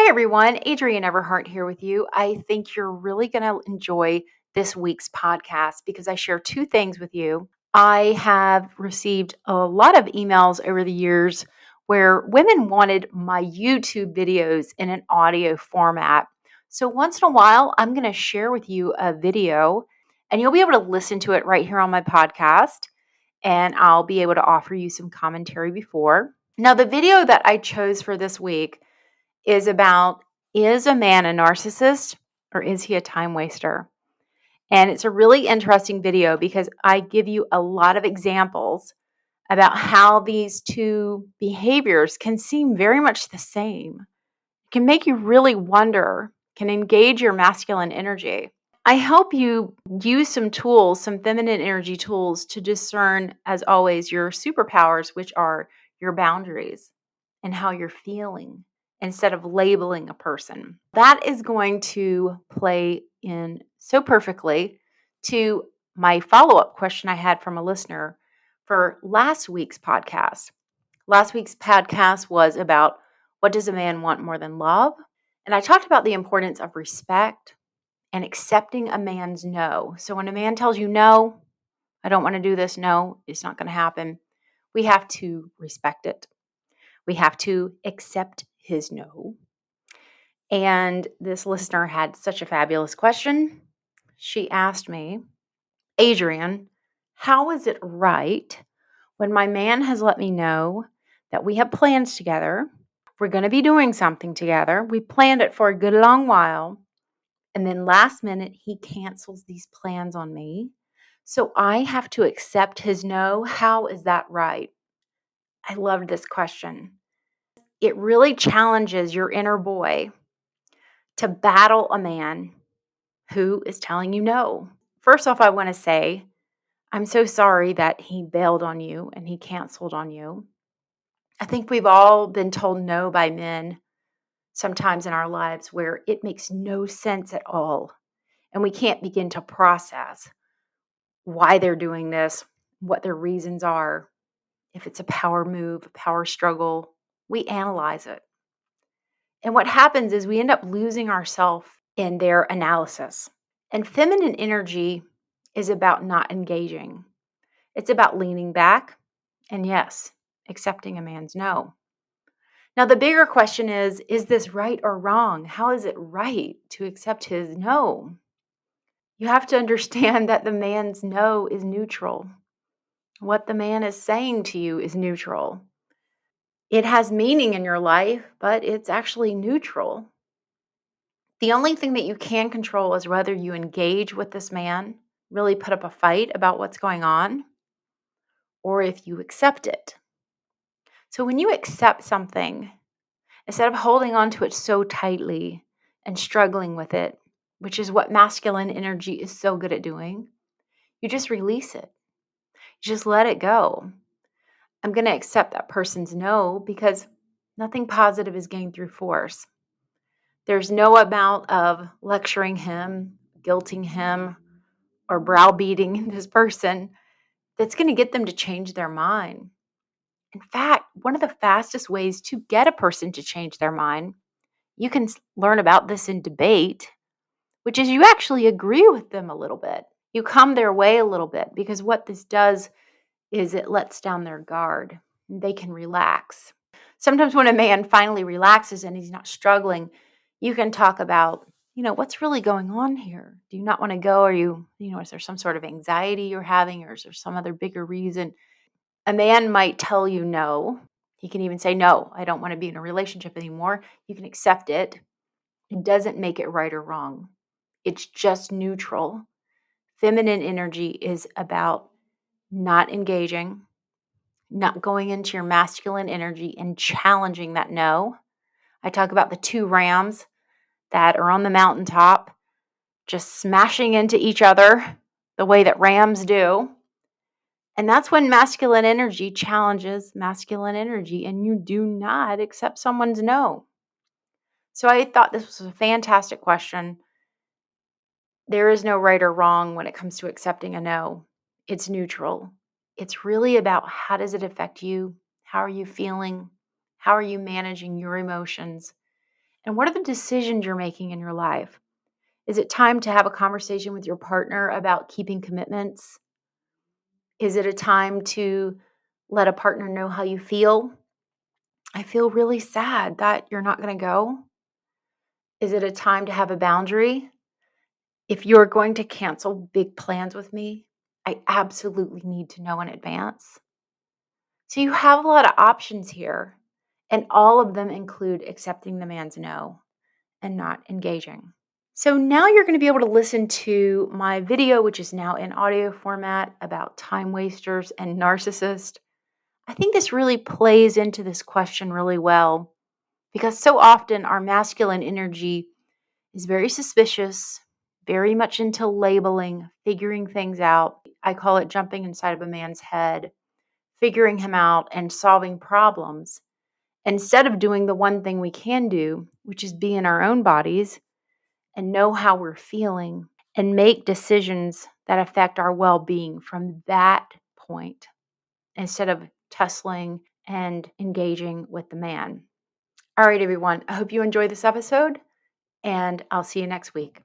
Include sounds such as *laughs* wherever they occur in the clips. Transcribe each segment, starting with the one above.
Hi, everyone. Adrienne Everheart here with you. I think you're really going to enjoy this week's podcast because I share two things with you. I have received a lot of emails over the years where women wanted my YouTube videos in an audio format. So, once in a while, I'm going to share with you a video and you'll be able to listen to it right here on my podcast. And I'll be able to offer you some commentary before. Now, the video that I chose for this week is about is a man a narcissist or is he a time waster? And it's a really interesting video because I give you a lot of examples about how these two behaviors can seem very much the same. It can make you really wonder, can engage your masculine energy. I help you use some tools, some feminine energy tools to discern, as always, your superpowers, which are your boundaries and how you're feeling instead of labeling a person. That is going to play in so perfectly to my follow up question I had from a listener for last week's podcast. Last week's podcast was about what does a man want more than love? And I talked about the importance of respect and accepting a man's no. So when a man tells you no, I don't want to do this, no, it's not going to happen, we have to respect it. We have to accept his no. And this listener had such a fabulous question. She asked me, Adrienne, how is it right when my man has let me know that we have plans together? We're going to be doing something together. We planned it for a good long while. And then last minute, he cancels these plans on me. So I have to accept his no. How is that right? I loved this question it really challenges your inner boy to battle a man who is telling you no. First off, I want to say, I'm so sorry that he bailed on you and he canceled on you. I think we've all been told no by men sometimes in our lives where it makes no sense at all. And we can't begin to process why they're doing this, what their reasons are, if it's a power move, a power struggle, we analyze it. And what happens is we end up losing ourselves in their analysis. And feminine energy is about not engaging, it's about leaning back and, yes, accepting a man's no. Now, the bigger question is is this right or wrong? How is it right to accept his no? You have to understand *laughs* that the man's no is neutral. What the man is saying to you is neutral. It has meaning in your life, but it's actually neutral. The only thing that you can control is whether you engage with this man, really put up a fight about what's going on, or if you accept it. So when you accept something, instead of holding on to it so tightly and struggling with it, which is what masculine energy is so good at doing, you just release it. You just let it go. I'm going to accept that person's no because nothing positive is gained through force. There's no amount of lecturing him, guilting him, or browbeating *laughs* this person that's going to get them to change their mind. In fact, one of the fastest ways to get a person to change their mind, you can learn about this in debate, which is you actually agree with them a little bit. You come their way a little bit because what this does is it lets down their guard. They can relax. Sometimes when a man finally relaxes and he's not struggling, you can talk about, you know, what's really going on here? Do you not want to go? Are you, you know, is there some sort of anxiety you're having or is there some other bigger reason? A man might tell you no. He can even say, no, I don't want to be in a relationship anymore. You can accept it. It doesn't make it right or wrong, it's just neutral. Feminine energy is about not engaging, not going into your masculine energy and challenging that no. I talk about the two rams that are on the mountaintop just smashing into each other the way that rams do. And that's when masculine energy challenges masculine energy, and you do not accept someone's no. So I thought this was a fantastic question. There is no right or wrong when it comes to accepting a no it's neutral. It's really about how does it affect you? How are you feeling? How are you managing your emotions? And what are the decisions you're making in your life? Is it time to have a conversation with your partner about keeping commitments? Is it a time to let a partner know how you feel? I feel really sad that you're not going to go. Is it a time to have a boundary? If you're going to cancel big plans with me, I absolutely need to know in advance. So you have a lot of options here, and all of them include accepting the man's no and not engaging. So now you're going to be able to listen to my video, which is now in audio format about time wasters and narcissists. I think this really plays into this question really well because so often our masculine energy is very suspicious, very much into labeling, figuring things out. I call it jumping inside of a man's head, figuring him out and solving problems instead of doing the one thing we can do, which is be in our own bodies and know how we're feeling and make decisions that affect our well being from that point instead of tussling and engaging with the man. All right, everyone, I hope you enjoyed this episode, and I'll see you next week.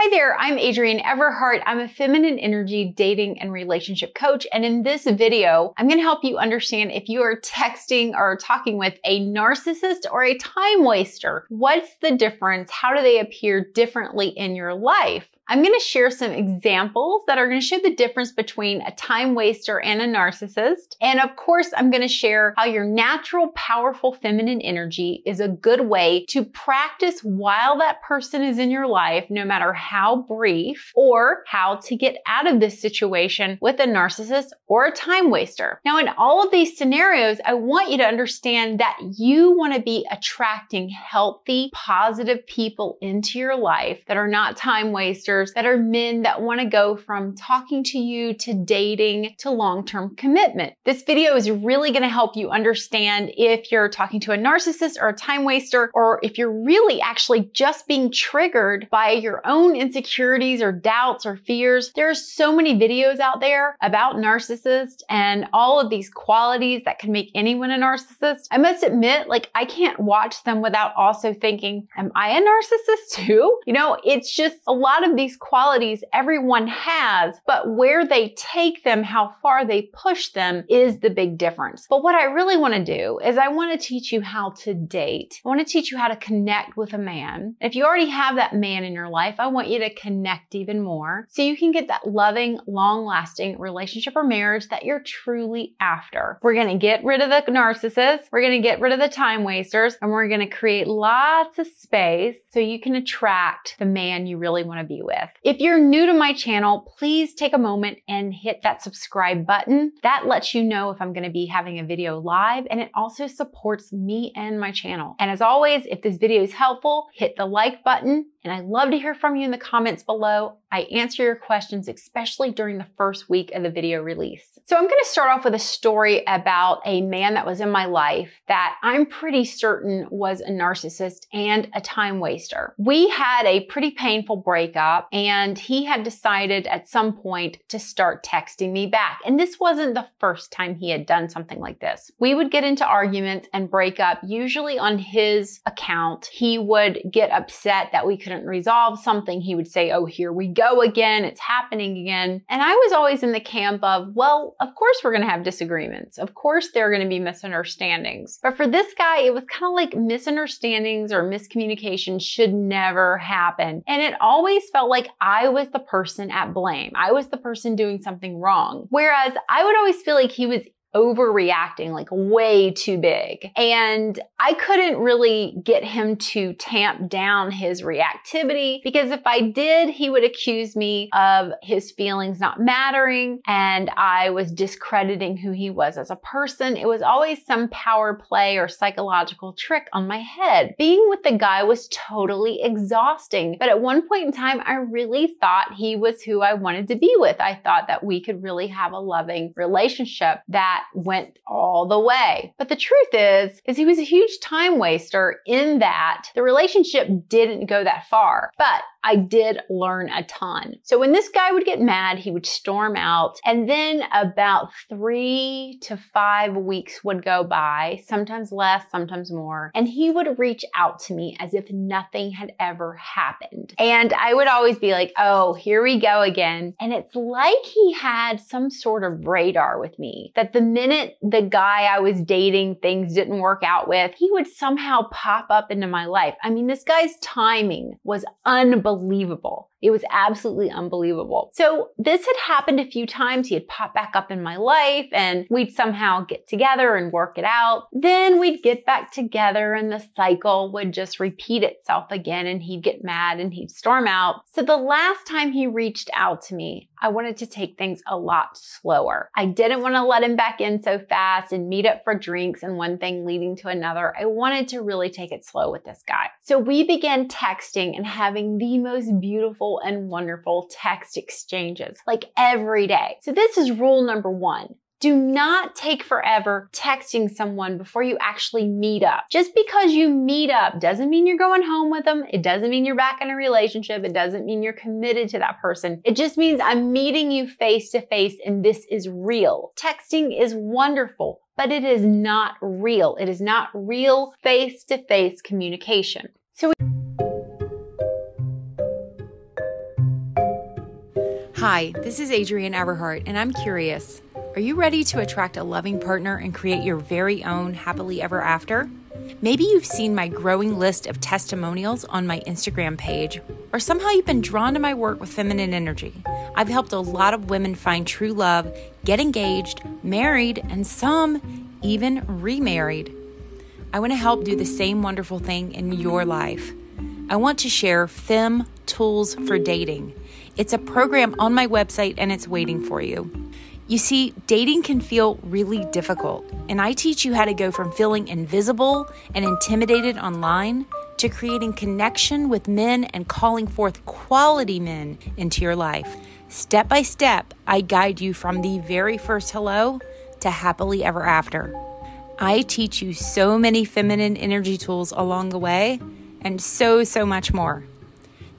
Hi there, I'm Adrienne Everheart. I'm a feminine energy dating and relationship coach. And in this video, I'm going to help you understand if you are texting or talking with a narcissist or a time waster. What's the difference? How do they appear differently in your life? I'm going to share some examples that are going to show the difference between a time waster and a narcissist. And of course, I'm going to share how your natural, powerful feminine energy is a good way to practice while that person is in your life, no matter how brief, or how to get out of this situation with a narcissist or a time waster. Now, in all of these scenarios, I want you to understand that you want to be attracting healthy, positive people into your life that are not time wasters that are men that want to go from talking to you to dating to long-term commitment. This video is really going to help you understand if you're talking to a narcissist or a time waster, or if you're really actually just being triggered by your own insecurities or doubts or fears. There are so many videos out there about narcissists and all of these qualities that can make anyone a narcissist. I must admit, like I can't watch them without also thinking, am I a narcissist too? You know, it's just a lot of these these qualities everyone has, but where they take them, how far they push them is the big difference. But what I really want to do is I want to teach you how to date. I want to teach you how to connect with a man. If you already have that man in your life, I want you to connect even more so you can get that loving, long lasting relationship or marriage that you're truly after. We're going to get rid of the narcissists. We're going to get rid of the time wasters and we're going to create lots of space so you can attract the man you really want to be with with. If you're new to my channel, please take a moment and hit that subscribe button. That lets you know if I'm gonna be having a video live and it also supports me and my channel. And as always, if this video is helpful, hit the like button and I love to hear from you in the comments below. I answer your questions, especially during the first week of the video release. So I'm going to start off with a story about a man that was in my life that I'm pretty certain was a narcissist and a time waster. We had a pretty painful breakup and he had decided at some point to start texting me back. And this wasn't the first time he had done something like this. We would get into arguments and break up, usually on his account. He would get upset that we couldn't resolve something. He would say, Oh, here we go again. It's happening again. And I was always in the camp of, well, of course we're going to have disagreements. Of course there are going to be misunderstandings. But for this guy, it was kind of like misunderstandings or miscommunication should never happen. And it always felt like I was the person at blame. I was the person doing something wrong. Whereas I would always feel like he was overreacting like way too big. And I couldn't really get him to tamp down his reactivity because if I did, he would accuse me of his feelings not mattering and I was discrediting who he was as a person. It was always some power play or psychological trick on my head. Being with the guy was totally exhausting. But at one point in time, I really thought he was who I wanted to be with. I thought that we could really have a loving relationship that that went all the way. But the truth is, is he was a huge time waster in that the relationship didn't go that far. But I did learn a ton. So when this guy would get mad, he would storm out. And then about three to five weeks would go by, sometimes less, sometimes more. And he would reach out to me as if nothing had ever happened. And I would always be like, oh, here we go again. And it's like he had some sort of radar with me that the minute the guy I was dating things didn't work out with, he would somehow pop up into my life. I mean, this guy's timing was unbelievable. It was absolutely unbelievable. So this had happened a few times. He had popped back up in my life and we'd somehow get together and work it out. Then we'd get back together and the cycle would just repeat itself again and he'd get mad and he'd storm out. So the last time he reached out to me, I wanted to take things a lot slower. I didn't want to let him back in so fast and meet up for drinks and one thing leading to another. I wanted to really take it slow with this guy. So we began texting and having the most beautiful and wonderful text exchanges like every day. So this is rule number one. Do not take forever texting someone before you actually meet up. Just because you meet up doesn't mean you're going home with them. It doesn't mean you're back in a relationship. It doesn't mean you're committed to that person. It just means I'm meeting you face to face and this is real. Texting is wonderful, but it is not real. It is not real face to face communication. So Hi, this is Adrienne Everheart, and I'm curious. Are you ready to attract a loving partner and create your very own happily ever after? Maybe you've seen my growing list of testimonials on my Instagram page, or somehow you've been drawn to my work with feminine energy. I've helped a lot of women find true love, get engaged, married, and some even remarried. I want to help do the same wonderful thing in your life. I want to share FEM tools for dating. It's a program on my website and it's waiting for you. You see, dating can feel really difficult, and I teach you how to go from feeling invisible and intimidated online to creating connection with men and calling forth quality men into your life. Step by step, I guide you from the very first hello to happily ever after. I teach you so many feminine energy tools along the way and so, so much more.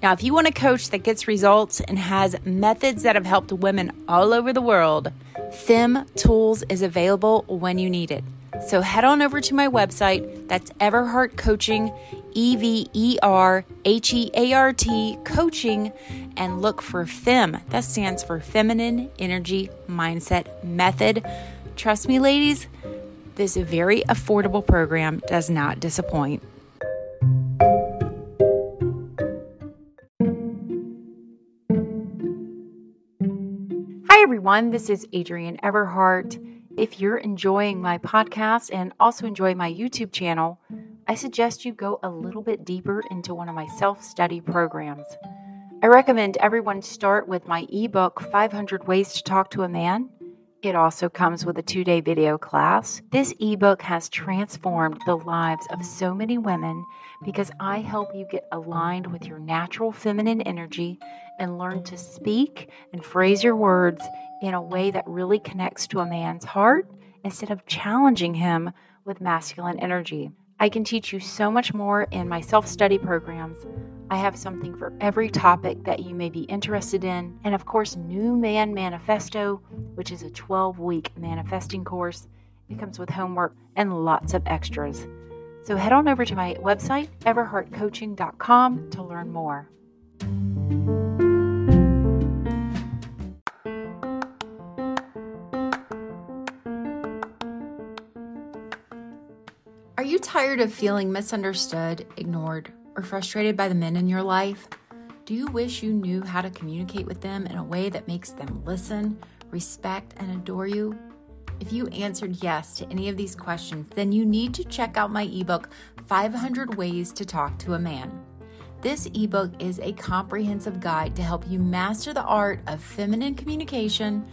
Now, if you want a coach that gets results and has methods that have helped women all over the world, FEM Tools is available when you need it. So head on over to my website. That's Everheart Coaching, E V E R H E A R T Coaching, and look for FEM. That stands for Feminine Energy Mindset Method. Trust me, ladies, this very affordable program does not disappoint. Everyone. This is Adrienne Everheart. If you're enjoying my podcast and also enjoy my YouTube channel, I suggest you go a little bit deeper into one of my self study programs. I recommend everyone start with my ebook, 500 Ways to Talk to a Man. It also comes with a two day video class. This ebook has transformed the lives of so many women because I help you get aligned with your natural feminine energy and learn to speak and phrase your words in a way that really connects to a man's heart instead of challenging him with masculine energy. I can teach you so much more in my self study programs. I have something for every topic that you may be interested in. And of course, New Man Manifesto, which is a 12 week manifesting course. It comes with homework and lots of extras. So head on over to my website, everheartcoaching.com, to learn more. You tired of feeling misunderstood, ignored, or frustrated by the men in your life? Do you wish you knew how to communicate with them in a way that makes them listen, respect, and adore you? If you answered yes to any of these questions, then you need to check out my ebook, 500 Ways to Talk to a Man. This ebook is a comprehensive guide to help you master the art of feminine communication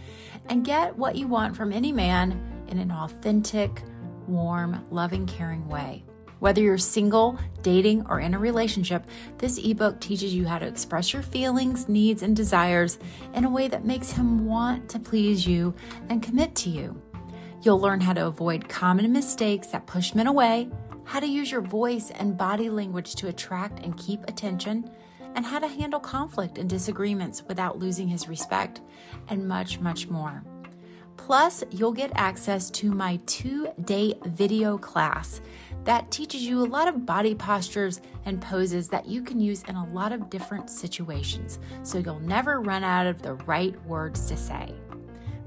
and get what you want from any man in an authentic, warm, loving, caring way. Whether you're single, dating, or in a relationship, this ebook teaches you how to express your feelings, needs, and desires in a way that makes him want to please you and commit to you. You'll learn how to avoid common mistakes that push men away, how to use your voice and body language to attract and keep attention, and how to handle conflict and disagreements without losing his respect, and much, much more. Plus, you'll get access to my two day video class that teaches you a lot of body postures and poses that you can use in a lot of different situations, so you'll never run out of the right words to say.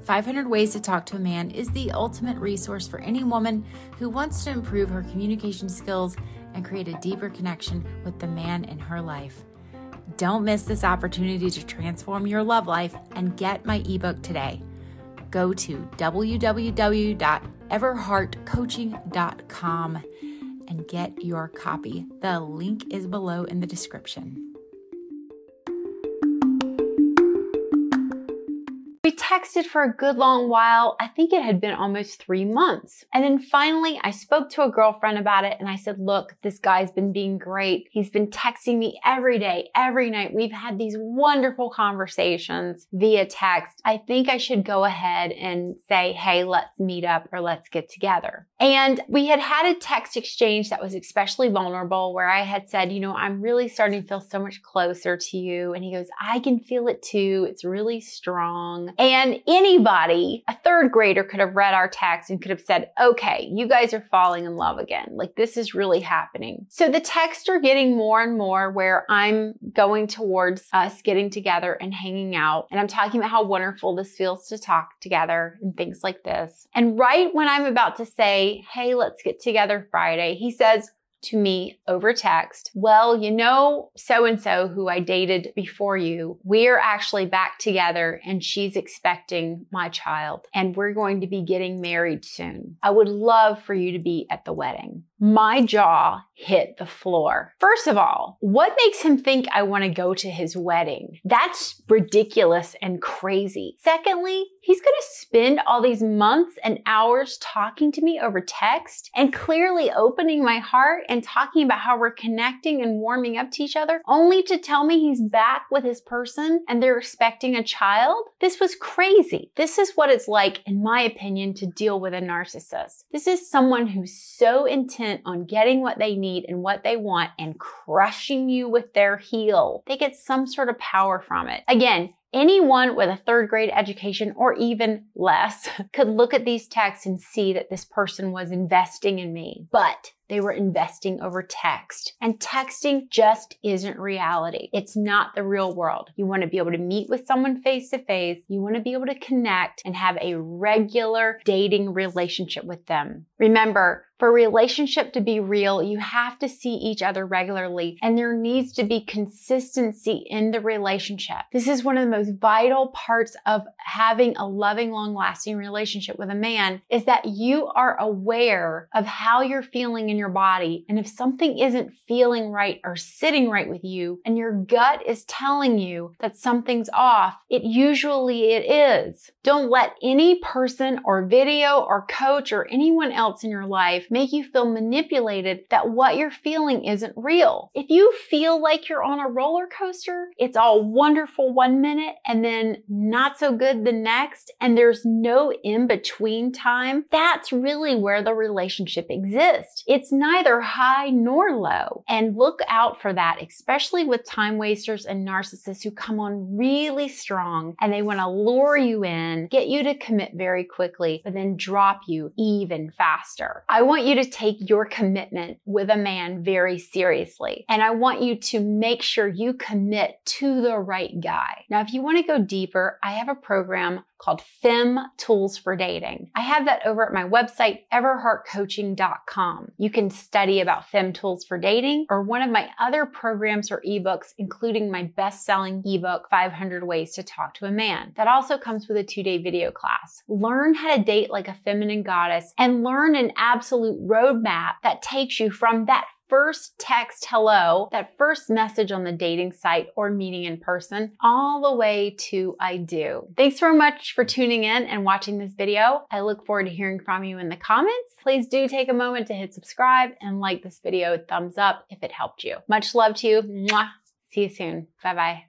500 Ways to Talk to a Man is the ultimate resource for any woman who wants to improve her communication skills and create a deeper connection with the man in her life. Don't miss this opportunity to transform your love life and get my ebook today. Go to www.everheartcoaching.com and get your copy. The link is below in the description. Texted for a good long while. I think it had been almost three months. And then finally, I spoke to a girlfriend about it and I said, Look, this guy's been being great. He's been texting me every day, every night. We've had these wonderful conversations via text. I think I should go ahead and say, Hey, let's meet up or let's get together. And we had had a text exchange that was especially vulnerable where I had said, You know, I'm really starting to feel so much closer to you. And he goes, I can feel it too. It's really strong. And anybody, a third grader could have read our text and could have said, okay, you guys are falling in love again. Like this is really happening. So the texts are getting more and more where I'm going towards us getting together and hanging out. And I'm talking about how wonderful this feels to talk together and things like this. And right when I'm about to say, hey, let's get together Friday, he says, to me over text, well, you know, so and so who I dated before you, we're actually back together and she's expecting my child and we're going to be getting married soon. I would love for you to be at the wedding my jaw hit the floor. First of all, what makes him think I want to go to his wedding? That's ridiculous and crazy. Secondly, he's going to spend all these months and hours talking to me over text and clearly opening my heart and talking about how we're connecting and warming up to each other, only to tell me he's back with his person and they're expecting a child? This was crazy. This is what it's like, in my opinion, to deal with a narcissist. This is someone who's so intense intent on getting what they need and what they want and crushing you with their heel. They get some sort of power from it. Again, Anyone with a third grade education or even less *laughs* could look at these texts and see that this person was investing in me. But they were investing over text. And texting just isn't reality. It's not the real world. You want to be able to meet with someone face to face. You want to be able to connect and have a regular dating relationship with them. Remember, for a relationship to be real, you have to see each other regularly and there needs to be consistency in the relationship. This is one of the most vital parts of having a loving, long lasting relationship with a man is that you are aware of how you're feeling in your body. And if something isn't feeling right or sitting right with you and your gut is telling you that something's off, it usually it is. Don't let any person or video or coach or anyone else in your life make you feel manipulated that what you're feeling isn't real. If you feel like you're on a roller coaster, it's all wonderful one minute and then not so good the next, and there's no in between time. That's really where the relationship exists. It's neither high nor low. And look out for that, especially with time wasters and narcissists who come on really strong and they want to lure you in, get you to commit very quickly, but then drop you even faster. I want you to take your commitment with a man very seriously. And I want you to make sure you commit to the right guy. Now, if you want to go deeper, I have a program called Fem Tools for Dating. I have that over at my website, everheartcoaching.com. You can study about Fem Tools for Dating or one of my other programs or ebooks, including my best selling ebook, 500 Ways to Talk to a Man. That also comes with a two day video class. Learn how to date like a feminine goddess and learn an absolute roadmap that takes you from that first text hello, that first message on the dating site or meeting in person, all the way to I do. Thanks so much for tuning in and watching this video. I look forward to hearing from you in the comments. Please do take a moment to hit subscribe and like this video, thumbs up if it helped you. Much love to you. Mwah. See you soon. Bye bye.